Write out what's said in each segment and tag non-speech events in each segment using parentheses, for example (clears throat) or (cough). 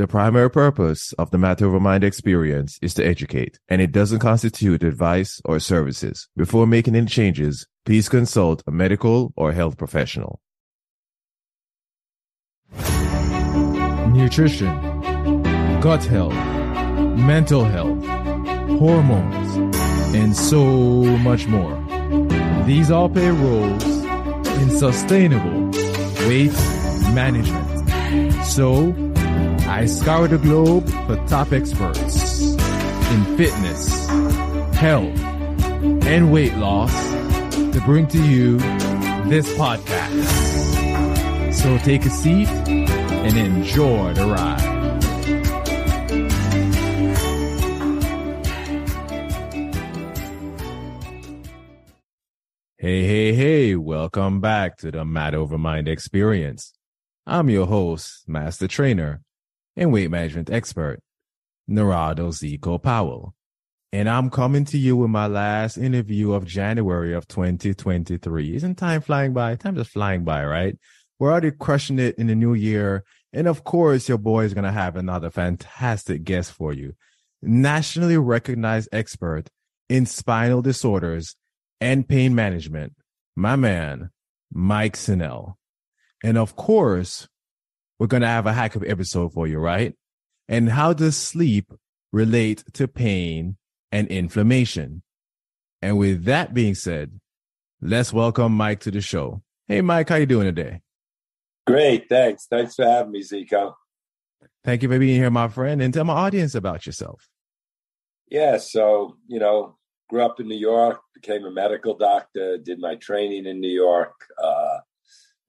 The primary purpose of the Matter Over Mind experience is to educate, and it doesn't constitute advice or services. Before making any changes, please consult a medical or health professional. Nutrition, gut health, mental health, hormones, and so much more. These all play roles in sustainable weight management. So, I scour the globe for top experts in fitness, health, and weight loss to bring to you this podcast. So take a seat and enjoy the ride. Hey, hey, hey, welcome back to the Matter Over Mind experience. I'm your host, Master Trainer, and weight management expert, Narado Zeco Powell. And I'm coming to you with my last interview of January of 2023. Isn't time flying by? Time just flying by, right? We're already crushing it in the new year. And of course, your boy is going to have another fantastic guest for you. Nationally recognized expert in spinal disorders and pain management, my man, Mike Sinel. And of course, we're going to have a hack of episode for you, right? And how does sleep relate to pain and inflammation? And with that being said, let's welcome Mike to the show. Hey, Mike, how you doing today? Great, thanks. Thanks for having me, Zeco. Thank you for being here, my friend, and tell my audience about yourself. Yeah, so you know, grew up in New York, became a medical doctor, did my training in New York, uh,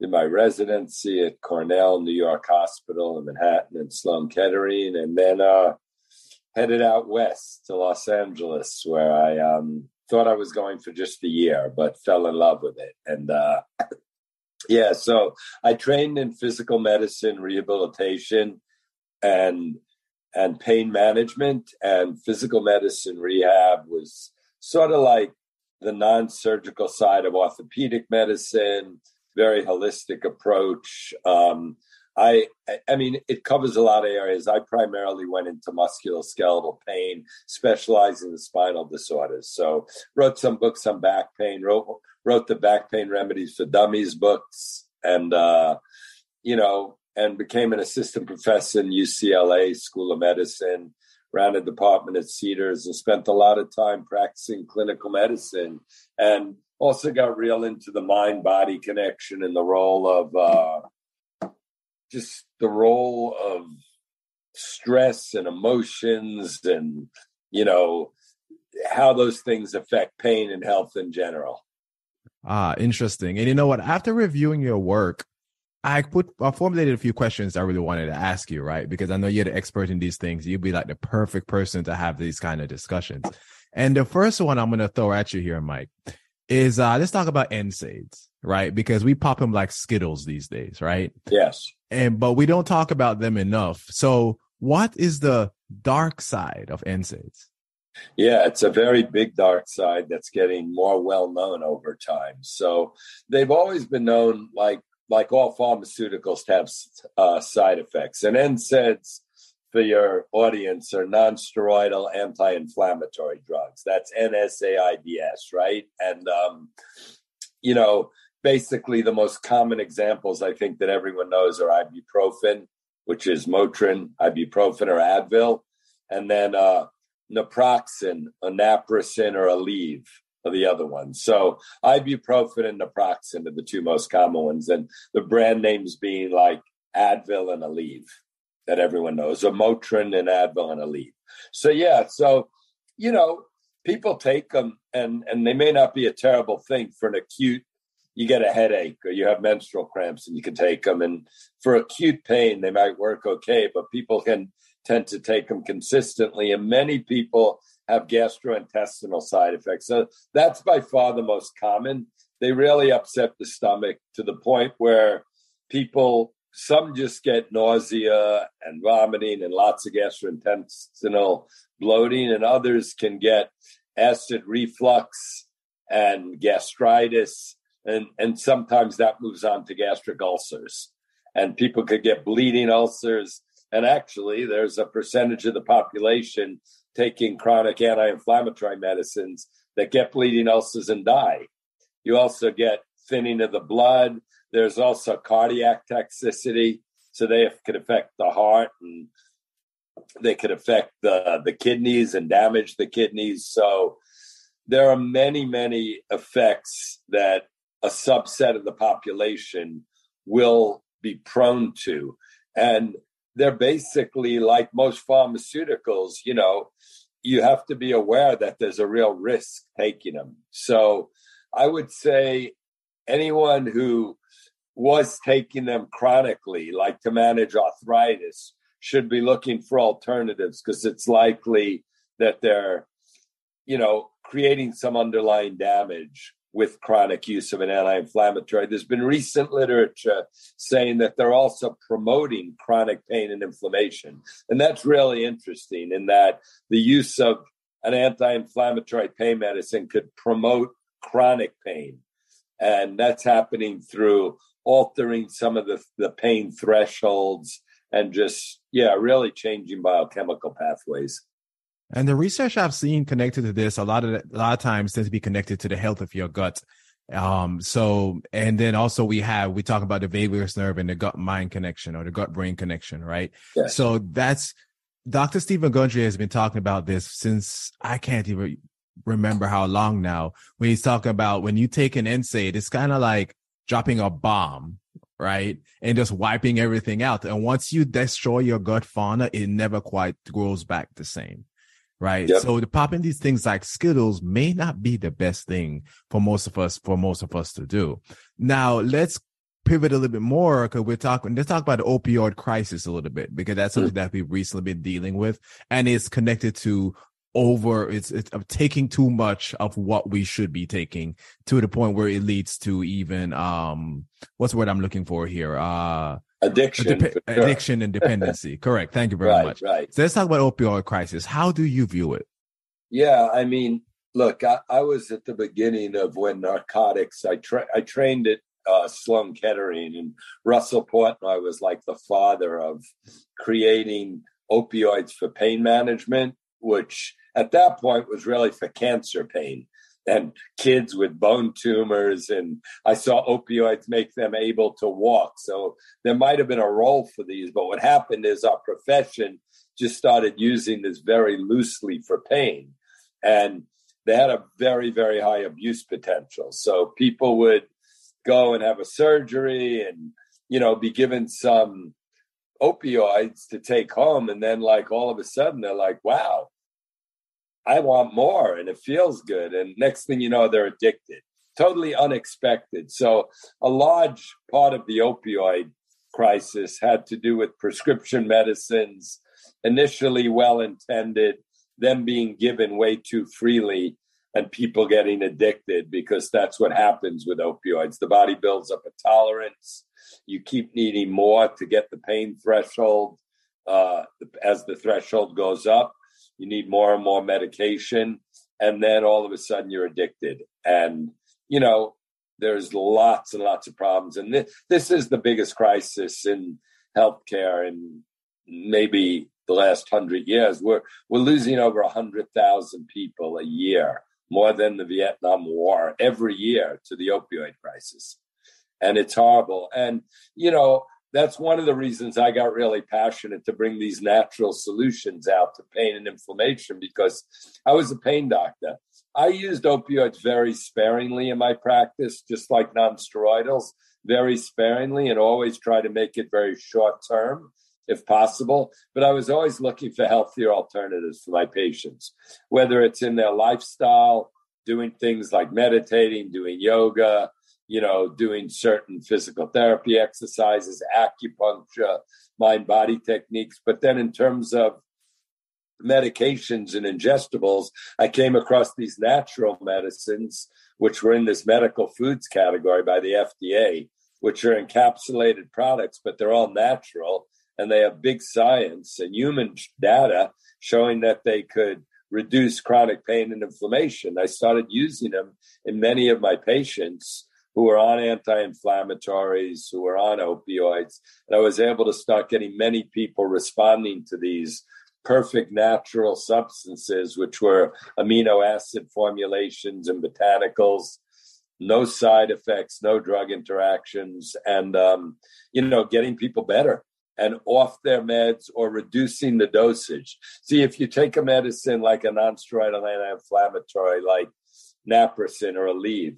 did my residency at Cornell New York Hospital in Manhattan and Sloan Kettering, and then uh, headed out west to Los Angeles, where I um, thought I was going for just a year, but fell in love with it. And uh, (clears throat) yeah, so I trained in physical medicine, rehabilitation, and and pain management, and physical medicine rehab was sort of like the non-surgical side of orthopedic medicine very holistic approach. Um, I, I mean, it covers a lot of areas. I primarily went into musculoskeletal pain, specializing in spinal disorders. So, wrote some books on back pain. wrote wrote the back pain remedies for dummies books, and uh, you know, and became an assistant professor in UCLA School of Medicine. Ran a department at Cedars and spent a lot of time practicing clinical medicine and also got real into the mind body connection and the role of uh, just the role of stress and emotions and you know how those things affect pain and health in general. Ah interesting. And you know what? After reviewing your work i put i formulated a few questions i really wanted to ask you right? Because i know you're the expert in these things. You'd be like the perfect person to have these kind of discussions. And the first one i'm going to throw at you here mike is uh let's talk about NSAIDs, right? Because we pop them like Skittles these days, right? Yes. And but we don't talk about them enough. So what is the dark side of NSAIDs? Yeah, it's a very big dark side that's getting more well known over time. So they've always been known, like like all pharmaceuticals, to have uh, side effects, and NSAIDs for your audience are non-steroidal anti-inflammatory drugs. That's NSAIDs, right? And um, you know, basically the most common examples I think that everyone knows are ibuprofen, which is Motrin, ibuprofen or Advil, and then uh, naproxen, a naproxen or Aleve are the other ones. So ibuprofen and naproxen are the two most common ones, and the brand names being like Advil and Aleve that everyone knows, a Motrin and Advil and Aleve. So yeah, so you know, people take them and and they may not be a terrible thing for an acute you get a headache or you have menstrual cramps and you can take them. And for acute pain they might work okay but people can tend to take them consistently. And many people have gastrointestinal side effects. So that's by far the most common. They really upset the stomach to the point where people some just get nausea and vomiting and lots of gastrointestinal bloating, and others can get acid reflux and gastritis, and, and sometimes that moves on to gastric ulcers. And people could get bleeding ulcers. And actually, there's a percentage of the population taking chronic anti inflammatory medicines that get bleeding ulcers and die. You also get thinning of the blood. There's also cardiac toxicity. So they could affect the heart and they could affect the, the kidneys and damage the kidneys. So there are many, many effects that a subset of the population will be prone to. And they're basically like most pharmaceuticals, you know, you have to be aware that there's a real risk taking them. So I would say anyone who was taking them chronically, like to manage arthritis, should be looking for alternatives because it's likely that they're, you know, creating some underlying damage with chronic use of an anti-inflammatory. There's been recent literature saying that they're also promoting chronic pain and inflammation. And that's really interesting in that the use of an anti-inflammatory pain medicine could promote chronic pain. And that's happening through altering some of the, the pain thresholds and just, yeah, really changing biochemical pathways. And the research I've seen connected to this, a lot of a lot of times tends to be connected to the health of your gut. Um, so and then also we have we talk about the vagus nerve and the gut mind connection or the gut brain connection, right? Yes. So that's Dr. Steven Gundry has been talking about this since I can't even remember how long now. When he's talking about when you take an NSAID, it's kind of like dropping a bomb, right? And just wiping everything out. And once you destroy your gut fauna, it never quite grows back the same right? Yep. So the popping these things like Skittles may not be the best thing for most of us, for most of us to do. Now let's pivot a little bit more because we're talking, let's talk about the opioid crisis a little bit because that's something mm. that we've recently been dealing with and it's connected to over it's it's taking too much of what we should be taking to the point where it leads to even um what's the word i'm looking for here uh addiction, dep- sure. addiction and dependency. (laughs) Correct. Thank you very right, much. Right. So let's talk about opioid crisis. How do you view it? Yeah, I mean, look, I, I was at the beginning of when narcotics. I tra- I trained at uh, Sloan Kettering, and Russell Portenoy was like the father of creating opioids for pain management, which at that point was really for cancer pain and kids with bone tumors. And I saw opioids make them able to walk. So there might have been a role for these. But what happened is our profession just started using this very loosely for pain. And they had a very, very high abuse potential. So people would go and have a surgery and, you know, be given some opioids to take home. And then, like, all of a sudden, they're like, wow, I want more and it feels good. And next thing you know, they're addicted. Totally unexpected. So, a large part of the opioid crisis had to do with prescription medicines, initially well intended, them being given way too freely, and people getting addicted because that's what happens with opioids. The body builds up a tolerance. You keep needing more to get the pain threshold. Uh, as the threshold goes up, you need more and more medication, and then all of a sudden you're addicted. And, you know, there's lots and lots of problems. And this, this is the biggest crisis in healthcare in maybe the last hundred years. We're, we're losing over 100,000 people a year, more than the Vietnam War every year to the opioid crisis. And it's horrible. And, you know, that's one of the reasons I got really passionate to bring these natural solutions out to pain and inflammation because I was a pain doctor. I used opioids very sparingly in my practice, just like nonsteroidals, very sparingly, and always try to make it very short term if possible. But I was always looking for healthier alternatives for my patients, whether it's in their lifestyle, doing things like meditating, doing yoga, you know, doing certain physical therapy exercises, acupuncture, mind body techniques. But then in terms of medications and ingestibles, I came across these natural medicines, which were in this medical foods category by the FDA, which are encapsulated products, but they're all natural and they have big science and human data showing that they could reduce chronic pain and inflammation. I started using them in many of my patients who were on anti-inflammatories, who were on opioids, and I was able to start getting many people responding to these perfect natural substances, which were amino acid formulations and botanicals, no side effects, no drug interactions, and um, you know, getting people better and off their meds or reducing the dosage. See, if you take a medicine like a nonsteroidal anti-inflammatory like naproxen or Aleve,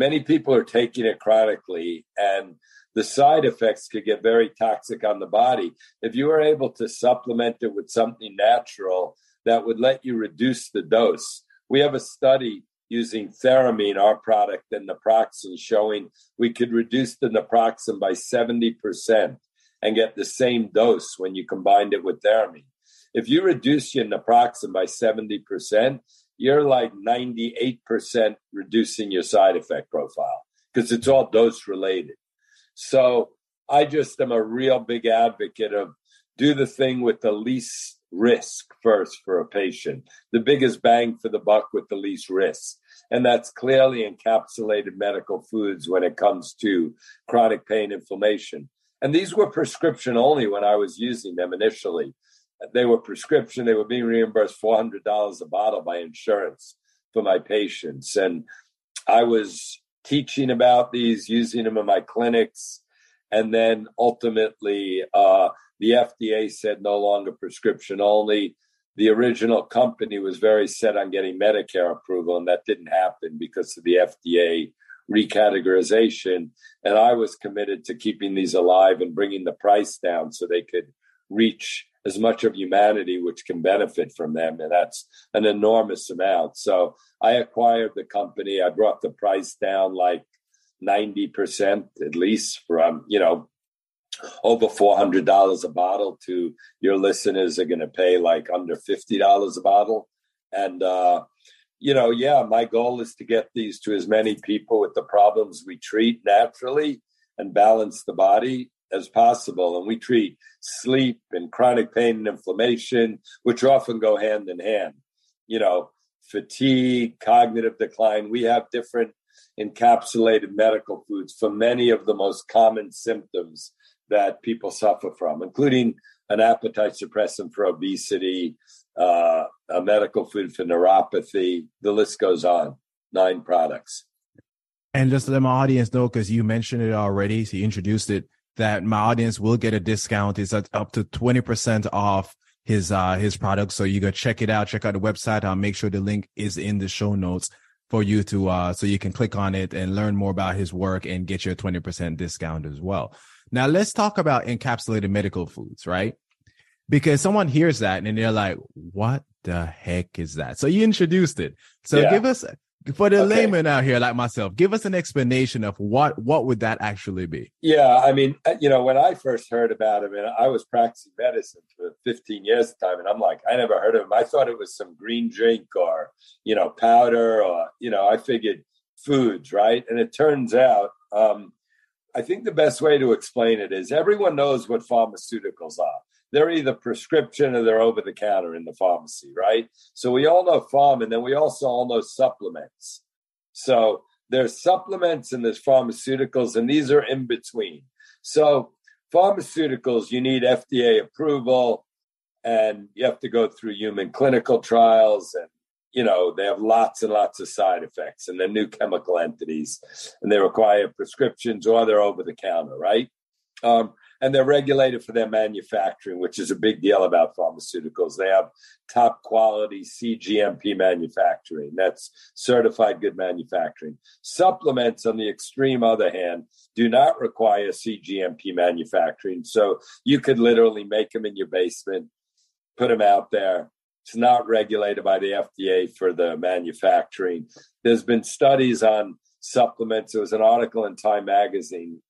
many people are taking it chronically and the side effects could get very toxic on the body. If you were able to supplement it with something natural that would let you reduce the dose, we have a study using Theramine, our product, and naproxen, showing we could reduce the naproxen by 70% and get the same dose when you combined it with Theramine. If you reduce your naproxen by 70%, you're like 98% reducing your side effect profile because it's all dose related. So I just am a real big advocate of do the thing with the least risk first for a patient, the biggest bang for the buck with the least risk. And that's clearly encapsulated medical foods when it comes to chronic pain inflammation. And these were prescription only when I was using them initially. They were prescription, they were being reimbursed $400 a bottle by insurance for my patients. And I was teaching about these, using them in my clinics. And then ultimately, uh, the FDA said no longer prescription only. The original company was very set on getting Medicare approval, and that didn't happen because of the FDA recategorization. And I was committed to keeping these alive and bringing the price down so they could reach as much of humanity which can benefit from them. And that's an enormous amount. So I acquired the company. I brought the price down like 90% at least from, you know, over $400 a bottle to your listeners are going to pay like under $50 a bottle. And, uh, you know, yeah, my goal is to get these to as many people with the problems we treat naturally and balance the body as possible. And we treat sleep and chronic pain and inflammation, which often go hand in hand. You know, fatigue, cognitive decline. We have different encapsulated medical foods for many of the most common symptoms that people suffer from, including an appetite suppressant for obesity, uh, a medical food for neuropathy. The list goes on. Nine products. And just let my audience know, because you mentioned it already, so you introduced it, that my audience will get a discount. It's up to 20% off his uh his product. So you go check it out, check out the website. I'll make sure the link is in the show notes for you to uh so you can click on it and learn more about his work and get your 20% discount as well. Now let's talk about encapsulated medical foods, right? because someone hears that and they're like, what the heck is that? So you introduced it. So yeah. give us for the okay. layman out here like myself, give us an explanation of what what would that actually be? Yeah, I mean, uh, you know, when I first heard about him, and I was practicing medicine for 15 years at the time, and I'm like, I never heard of him. I thought it was some green drink or you know powder or you know, I figured foods, right? And it turns out, um, I think the best way to explain it is everyone knows what pharmaceuticals are they're either prescription or they're over the counter in the pharmacy, right? So we all know farm, and then we also all know supplements. So there's supplements and there's pharmaceuticals, and these are in between. So pharmaceuticals, you need FDA approval, and you have to go through human clinical trials, and you know they have lots and lots of side effects, and they're new chemical entities, and they require prescriptions or they're over the counter, right? Um, and they're regulated for their manufacturing, which is a big deal about pharmaceuticals. They have top quality CGMP manufacturing. That's certified good manufacturing. Supplements, on the extreme other hand, do not require CGMP manufacturing. So you could literally make them in your basement, put them out there. It's not regulated by the FDA for the manufacturing. There's been studies on supplements. There was an article in Time Magazine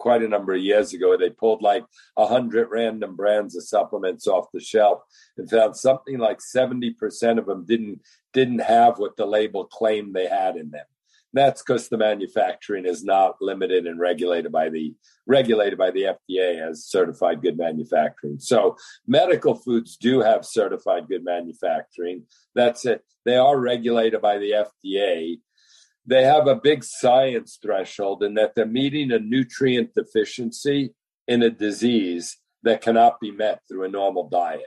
quite a number of years ago. They pulled like a hundred random brands of supplements off the shelf and found something like seventy percent of them didn't didn't have what the label claimed they had in them. That's because the manufacturing is not limited and regulated by the regulated by the FDA as certified good manufacturing. So medical foods do have certified good manufacturing. That's it. They are regulated by the FDA they have a big science threshold in that they're meeting a nutrient deficiency in a disease that cannot be met through a normal diet.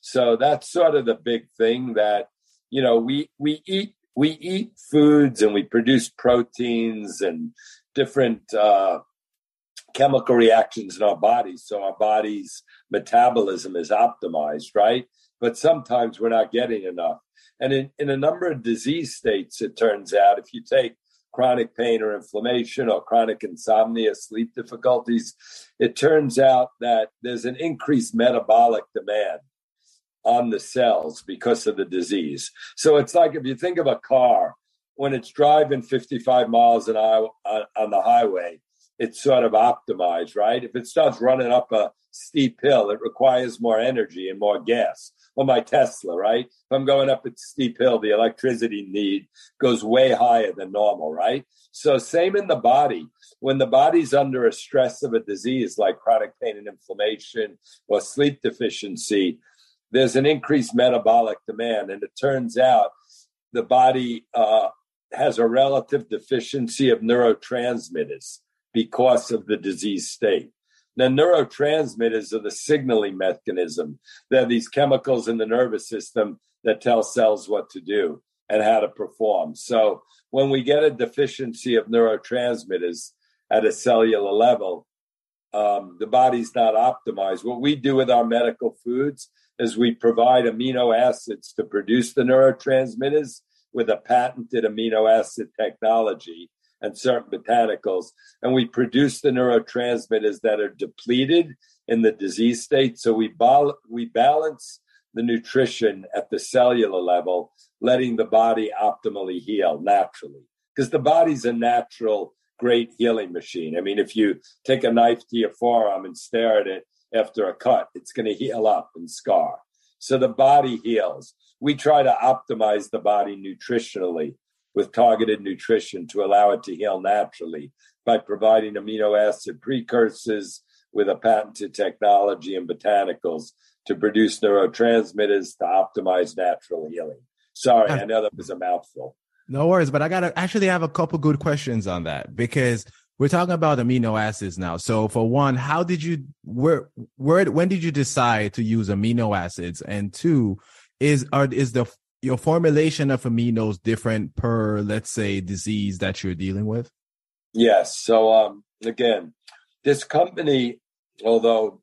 So that's sort of the big thing that you know we we eat we eat foods and we produce proteins and different uh, chemical reactions in our bodies. So our body's metabolism is optimized, right? But sometimes we're not getting enough. And in, in a number of disease states, it turns out, if you take chronic pain or inflammation or chronic insomnia, sleep difficulties, it turns out that there's an increased metabolic demand on the cells because of the disease. So it's like if you think of a car, when it's driving 55 miles an hour uh, on the highway, it's sort of optimized, right? If it starts running up a steep hill, it requires more energy and more gas. Well, my Tesla, right? If I'm going up a steep hill, the electricity need goes way higher than normal, right? So, same in the body. When the body's under a stress of a disease like chronic pain and inflammation or sleep deficiency, there's an increased metabolic demand. And it turns out the body uh, has a relative deficiency of neurotransmitters because of the disease state. Now, neurotransmitters are the signaling mechanism. They're these chemicals in the nervous system that tell cells what to do and how to perform. So, when we get a deficiency of neurotransmitters at a cellular level, um, the body's not optimized. What we do with our medical foods is we provide amino acids to produce the neurotransmitters with a patented amino acid technology and certain botanicals. And we produce the neurotransmitters that are depleted in the disease state. So we, bal- we balance the nutrition at the cellular level, letting the body optimally heal naturally. Because the body's a natural, great healing machine. I mean, if you take a knife to your forearm and stare at it after a cut, it's going to heal up and scar. So the body heals. We try to optimize the body nutritionally with targeted nutrition to allow it to heal naturally by providing amino acid precursors with a patented technology and botanicals to produce neurotransmitters to optimize natural healing. Sorry, I know that was a mouthful. No worries, but I got to actually have a couple good questions on that because we're talking about amino acids now. So for one, how did you where where when did you decide to use amino acids? And two, is are is the your formulation of aminos different per let's say disease that you're dealing with? Yes. So um again this company although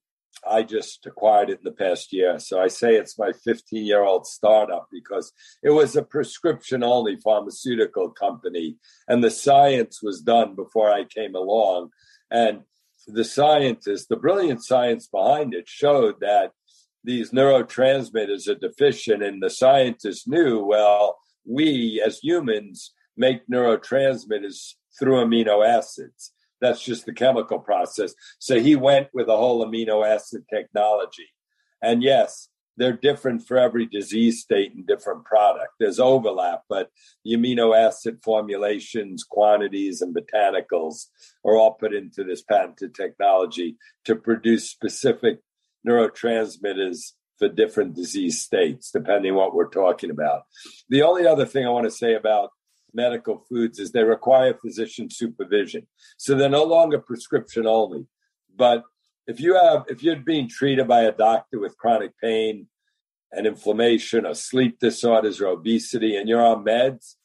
i just acquired it in the past year so i say it's my 15 year old startup because it was a prescription only pharmaceutical company and the science was done before i came along. And the scientists the brilliant science behind it showed that these neurotransmitters are deficient, and the scientists knew, well, we as humans make neurotransmitters through amino acids. That's just the chemical process. So he went with a whole amino acid technology. And yes, they're different for every disease state and different product. There's overlap, but the amino acid formulations, quantities, and botanicals are all put into this patented technology to produce specific neurotransmitters for different disease states, depending what we're talking about. The only other thing I want to say about medical foods is they require physician supervision. So they're no longer prescription only. But if you have if you're being treated by a doctor with chronic pain and inflammation or sleep disorders or obesity and you're on meds,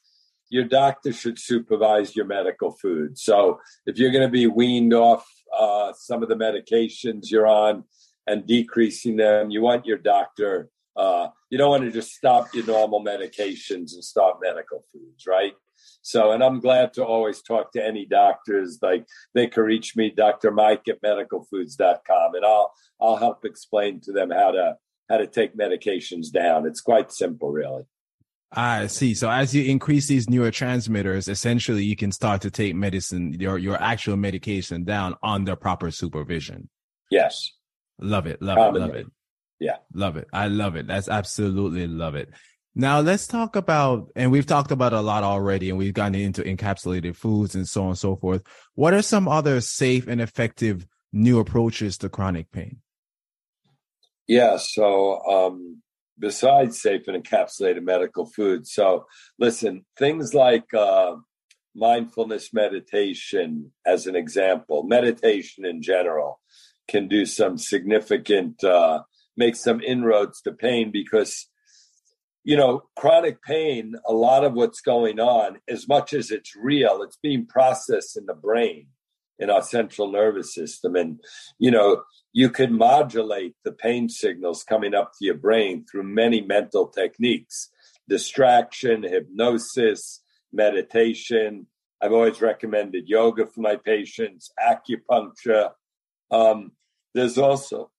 your doctor should supervise your medical food. So if you're going to be weaned off uh, some of the medications you're on, and decreasing them. You want your doctor, uh, you don't want to just stop your normal medications and stop medical foods, right? So, and I'm glad to always talk to any doctors. Like they can reach me, Dr. Mike at medicalfoods.com, and I'll I'll help explain to them how to how to take medications down. It's quite simple, really. I see. So as you increase these neurotransmitters, essentially you can start to take medicine, your your actual medication down under proper supervision. Yes. Love it. Love it. Love it. Yeah. Love it. I love it. That's absolutely love it. Now let's talk about, and we've talked about a lot already, and we've gotten into encapsulated foods and so on and so forth. What are some other safe and effective new approaches to chronic pain? Yeah. So, um, besides safe and encapsulated medical foods, so listen, things like uh, mindfulness meditation as an example, meditation in general can do some significant, uh, make some inroads to pain because, you know, chronic pain, a lot of what's going on, as much as it's real, it's being processed in the brain, in our central nervous system. And, you know, you can modulate the pain signals coming up to your brain through many mental techniques distraction, hypnosis, meditation. I've always recommended yoga for my patients, acupuncture. Um, there's also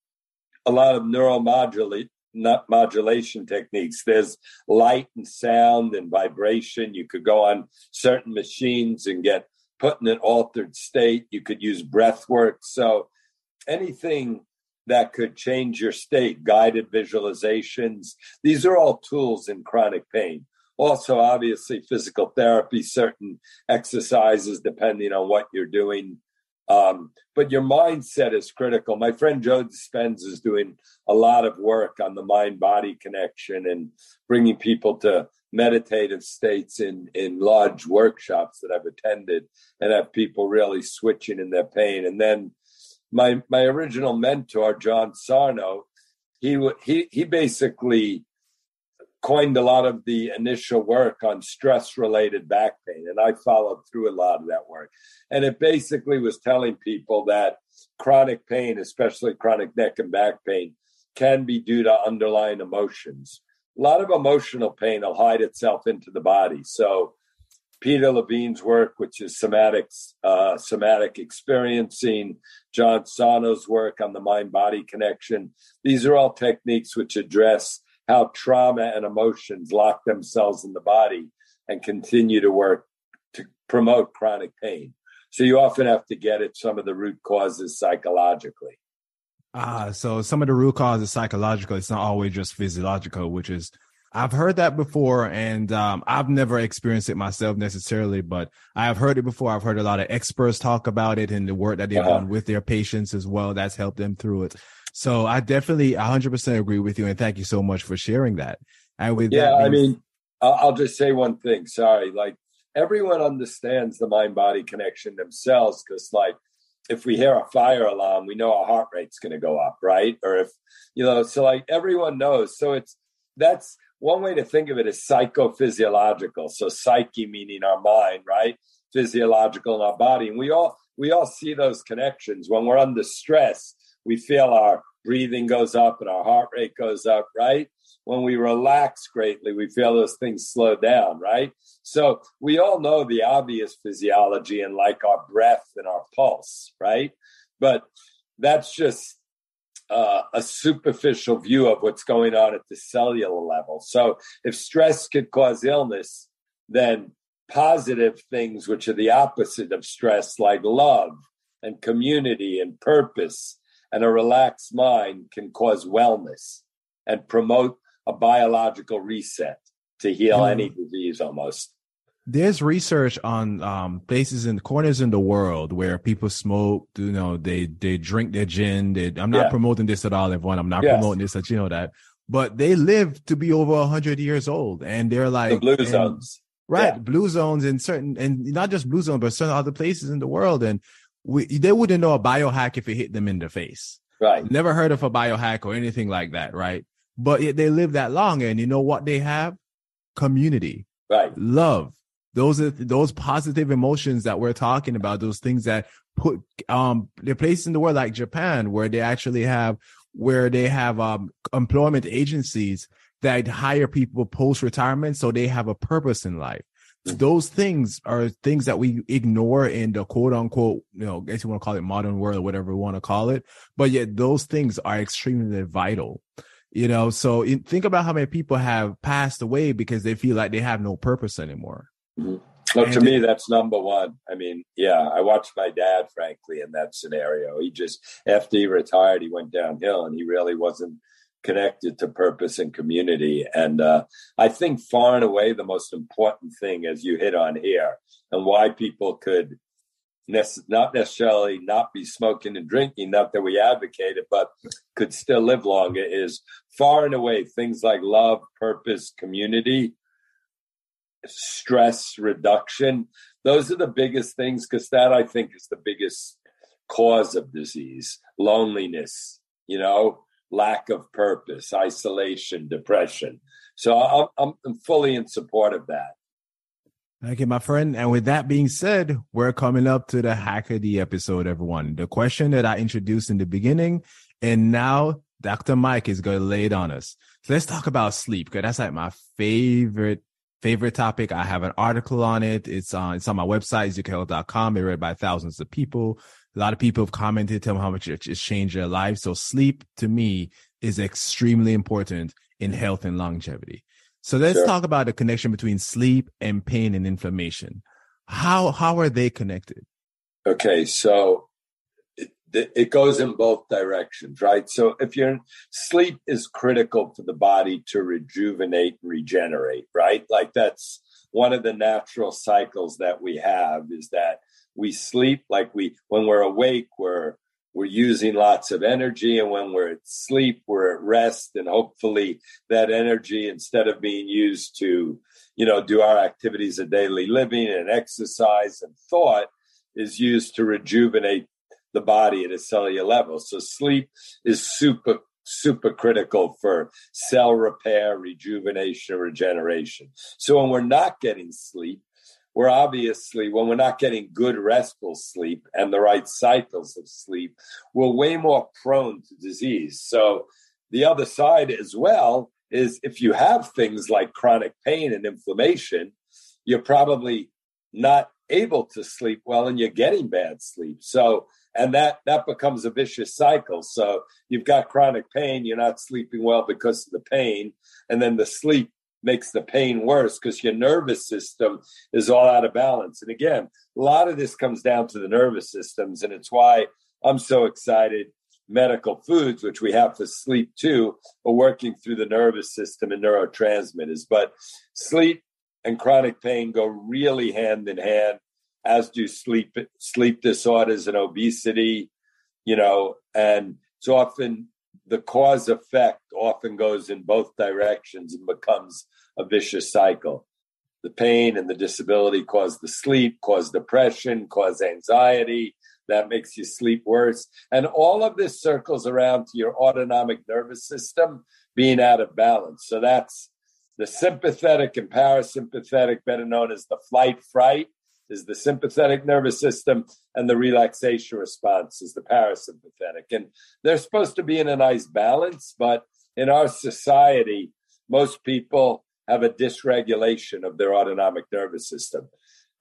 a lot of neuromodulation modulation techniques. There's light and sound and vibration. You could go on certain machines and get put in an altered state. You could use breath work. So anything that could change your state, guided visualizations. These are all tools in chronic pain. Also, obviously, physical therapy, certain exercises, depending on what you're doing. Um, but your mindset is critical. My friend Joe Dispenza is doing a lot of work on the mind body connection and bringing people to meditative states in, in large workshops that I've attended and have people really switching in their pain. And then my my original mentor, John Sarno, he he he basically coined a lot of the initial work on stress related back pain and i followed through a lot of that work and it basically was telling people that chronic pain especially chronic neck and back pain can be due to underlying emotions a lot of emotional pain will hide itself into the body so Peter Levine's work, which is somatics, uh, somatic experiencing, John Sarno's work on the mind body connection. These are all techniques which address how trauma and emotions lock themselves in the body and continue to work to promote chronic pain. So you often have to get at some of the root causes psychologically. Ah, so some of the root causes psychological. It's not always just physiological, which is I've heard that before, and um, I've never experienced it myself necessarily, but I have heard it before. I've heard a lot of experts talk about it and the work that they've uh-huh. done with their patients as well. That's helped them through it. So I definitely 100% agree with you, and thank you so much for sharing that. And with yeah, being- I mean, I'll just say one thing. Sorry, like everyone understands the mind body connection themselves because, like, if we hear a fire alarm, we know our heart rate's going to go up, right? Or if you know, so like everyone knows. So it's that's one way to think of it is psychophysiological. So psyche meaning our mind, right? Physiological in our body. And we all we all see those connections. When we're under stress, we feel our breathing goes up and our heart rate goes up, right? When we relax greatly, we feel those things slow down, right? So we all know the obvious physiology and like our breath and our pulse, right? But that's just uh, a superficial view of what's going on at the cellular level. So if stress could cause illness, then positive things, which are the opposite of stress, like love and community and purpose and a relaxed mind, can cause wellness and promote a biological reset to heal any disease almost there's research on um, places in corners in the world where people smoke. You know, they they drink their gin. They, I'm not yeah. promoting this at all, everyone. I'm not yes. promoting this, that you know that. But they live to be over hundred years old, and they're like the blue and, zones, right? Yeah. Blue zones in certain, and not just blue zones, but certain other places in the world. And we, they wouldn't know a biohack if it hit them in the face. Right. Never heard of a biohack or anything like that. Right. But yet they live that long, and you know what they have? Community. Right. Love those are those positive emotions that we're talking about those things that put um they're places in the world like japan where they actually have where they have um employment agencies that hire people post retirement so they have a purpose in life those things are things that we ignore in the quote unquote, you know, I guess you want to call it modern world or whatever we want to call it. But yet those things are extremely vital, you know. So think about how many people have passed away because they feel like they have no purpose anymore. Mm-hmm. to me, that's number one. I mean, yeah, I watched my dad, frankly, in that scenario. He just, after he retired, he went downhill and he really wasn't connected to purpose and community. And uh, I think far and away the most important thing, as you hit on here, and why people could ne- not necessarily not be smoking and drinking, not that we advocate it, but could still live longer, is far and away things like love, purpose, community stress reduction. those are the biggest things because that I think is the biggest cause of disease loneliness, you know, lack of purpose, isolation, depression. So I'm, I'm fully in support of that. Okay, my friend. And with that being said, we're coming up to the Hackady episode, everyone. The question that I introduced in the beginning, and now Dr. Mike is going to lay it on us. So let's talk about sleep, because that's like my favorite favorite topic. I have an article on it. It's on it's on my website, zecohealth.com. It's read by thousands of people. A lot of people have commented, tell me how much it's changed their lives. So sleep to me is extremely important in health and longevity. So let's sure. talk about the connection between sleep and pain and inflammation. How how are they connected? Okay, so it, it goes in both directions, right? So if you're sleep is critical for the body to rejuvenate and regenerate, right? Like that's one of the natural cycles that we have is that we sleep like we when we're awake we're we're using lots of energy and when we're at sleep we're at rest and hopefully that energy instead of being used to you know do our activities of daily living and exercise and thought is used to rejuvenate the body at a cellular level. So sleep is super super critical for cell repair rejuvenation regeneration. So when we're not getting sleep we're obviously, when we're not getting good restful sleep and the right cycles of sleep, we're way more prone to disease. So the other side as well is if you have things like chronic pain and inflammation, you're probably not able to sleep well and you're getting bad sleep. So and that that becomes a vicious cycle. So you've got chronic pain, you're not sleeping well because of the pain, and then the sleep makes the pain worse because your nervous system is all out of balance. And again, a lot of this comes down to the nervous systems, and it's why I'm so excited. Medical foods, which we have for sleep too, are working through the nervous system and neurotransmitters. But sleep and chronic pain go really hand in hand, as do sleep sleep disorders and obesity. You know, and it's often the cause effect often goes in both directions and becomes a vicious cycle. The pain and the disability cause the sleep, cause depression, cause anxiety. That makes you sleep worse. And all of this circles around to your autonomic nervous system being out of balance. So that's the sympathetic and parasympathetic, better known as the flight fright, is the sympathetic nervous system, and the relaxation response is the parasympathetic. And they're supposed to be in a nice balance, but in our society, most people have a dysregulation of their autonomic nervous system.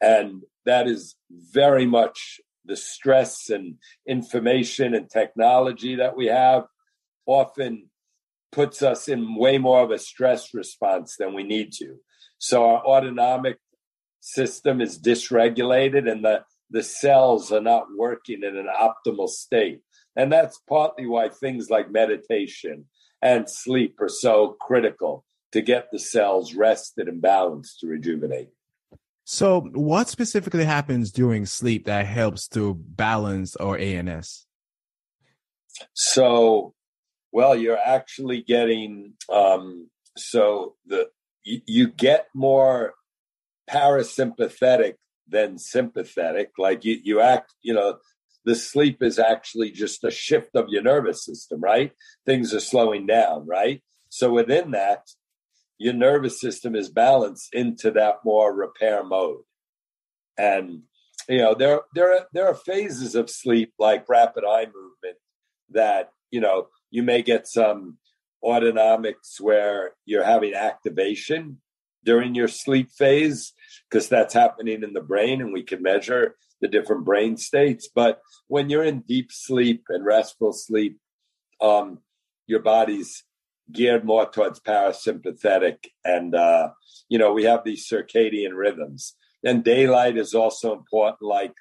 And that is very much the stress and information and technology that we have often puts us in way more of a stress response than we need to. So our autonomic system is dysregulated and the, the cells are not working in an optimal state. And that's partly why things like meditation and sleep are so critical to get the cells rested and balanced to rejuvenate. So, what specifically happens during sleep that helps to balance our ANS? So, well, you're actually getting um, so the you, you get more parasympathetic than sympathetic. Like you, you act, you know, the sleep is actually just a shift of your nervous system, right? Things are slowing down, right? So within that, your nervous system is balanced into that more repair mode. And you know, there there are there are phases of sleep like rapid eye movement that, you know, you may get some autonomics where you're having activation during your sleep phase because that's happening in the brain and we can measure the different brain states. But when you're in deep sleep and restful sleep, um, your body's geared more towards parasympathetic. And, uh, you know, we have these circadian rhythms. And daylight is also important. Like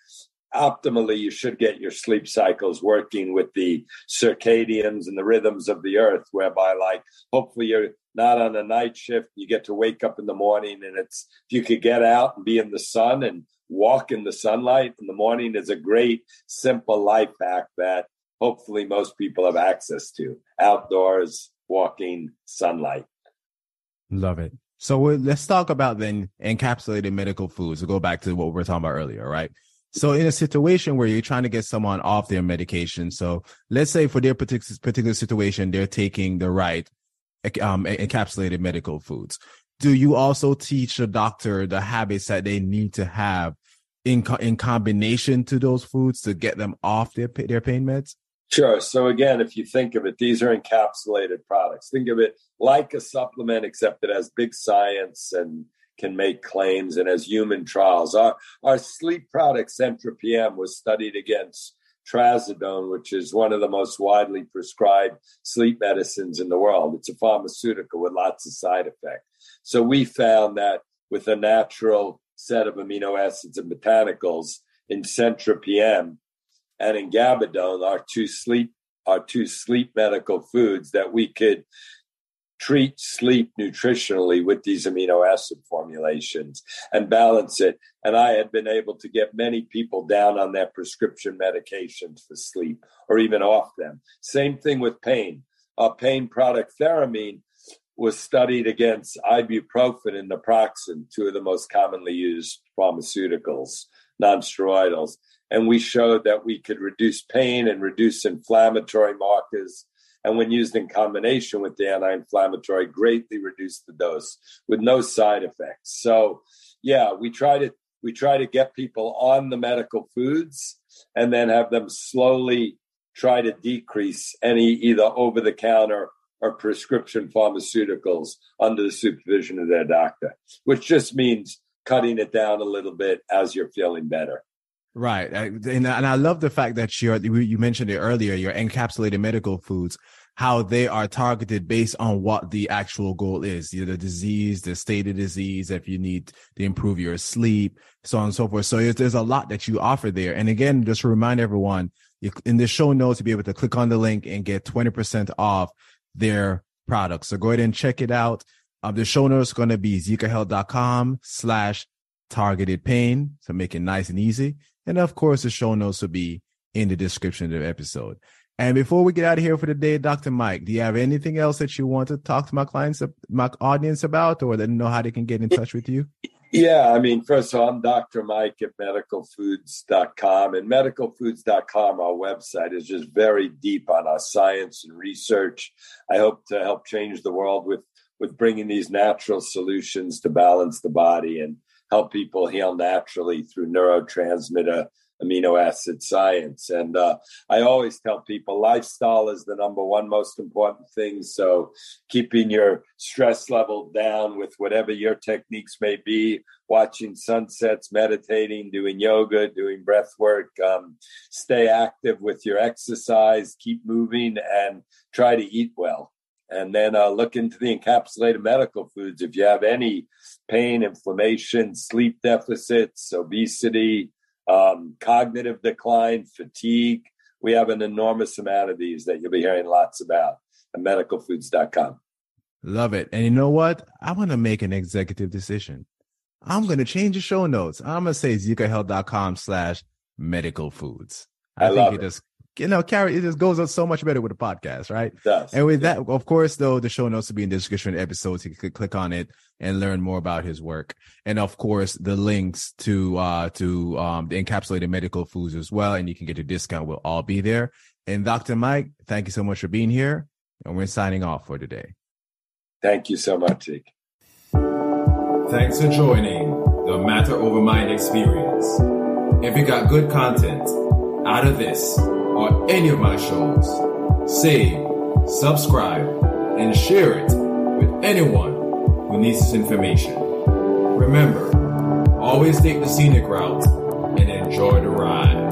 optimally, you should get your sleep cycles working with the circadians and the rhythms of the earth, whereby, like, hopefully you're not on a night shift. You get to wake up in the morning, and it's if you could get out and be in the sun and walk in the sunlight in the morning is a great, simple life hack that hopefully most people have access to outdoors, walking, sunlight. Love it. So let's talk about then encapsulated medical foods. We'll go back to what we were talking about earlier, right? So in a situation where you're trying to get someone off their medication, so let's say for their particular particular situation, they're taking the right um, encapsulated medical foods. Do you also teach the doctor the habits that they need to have in co- in combination to those foods to get them off their their pain meds? Sure. So again, if you think of it, these are encapsulated products. Think of it like a supplement, except it has big science and can make claims and as human trials. Our our sleep product Sentra PM was studied against trazodone, which is one of the most widely prescribed sleep medicines in the world. It's a pharmaceutical with lots of side effects. So we found that with a natural set of amino acids and botanicals in Sentra PM and in Gabadone, our two sleep our two sleep medical foods that we could treat sleep nutritionally with these amino acid formulations and balance it. And I had been able to get many people down on their prescription medications for sleep or even off them. Same thing with pain. Our pain product Theramine was studied against ibuprofen and naproxen, two of the most commonly used pharmaceuticals, nonsteroidals. And we showed that we could reduce pain and reduce inflammatory markers. And when used in combination with the anti inflammatory, greatly reduced the dose with no side effects. So, yeah, we try to we try to get people on the medical foods and then have them slowly try to decrease any either over the counter or prescription pharmaceuticals under the supervision of their doctor, which just means cutting it down a little bit as you're feeling better. Right. And, I love the fact that you're, you mentioned it earlier, your encapsulated medical foods, how they are targeted based on what the actual goal is, you know, the disease, the state of disease, if you need to improve your sleep, so on and so forth. So there's a lot that you offer there. And again, just to remind everyone, in the show notes, to be able to click on the link and get 20% off their products. So go ahead and check it out. Um, the show notes are going to be zecohealth.com slash targeted pain. So make it nice and easy. And of course, the show notes will be in the description of the episode. And before we get out of here for the day, Dr. Mike, do you have anything else that you want to talk to my clients, my audience about, or that know how they can get in touch with you? Yeah, I mean, first of all, I'm Dr. Mike at medicalfoods.com, and medicalfoods.com, our website, is just very deep on our science and research. I hope to help change the world with with bringing these natural solutions to balance the body and help people heal naturally through neurotransmitter amino acid science. And uh, I always tell people lifestyle is the number one most important thing. So keeping your stress level down with whatever your techniques may be, watching sunsets, meditating, doing yoga, doing breath work, um, stay active with your exercise, keep moving, and try to eat well. And then uh, look into the encapsulated medical foods. If you have any pain, inflammation, sleep deficits, obesity, um, cognitive decline, fatigue. We have an enormous amount of these that you'll be hearing lots about at medicalfoods.com. Love it. And you know what? I want to make an executive decision. I'm going to change the show notes. I'm going to say zecohealth.com slash medical foods. I, I think it, it just you know, carry it just goes on so much better with a podcast, right? And with yeah. that, of course, though, the show notes will be in the description of the episode. So you can click on it and learn more about his work. And of course, the links to uh to um the encapsulated medical foods as well. And you can get a discount will all be there. And Dr. Mike, thank you so much for being here. And we're signing off for today. Thank you so much, Zeke. Thanks for joining the Matter Over Mind experience. If you got good content out of this, or any of my shows, save, subscribe, and share it with anyone who needs this information. Remember, always take the scenic route and enjoy the ride.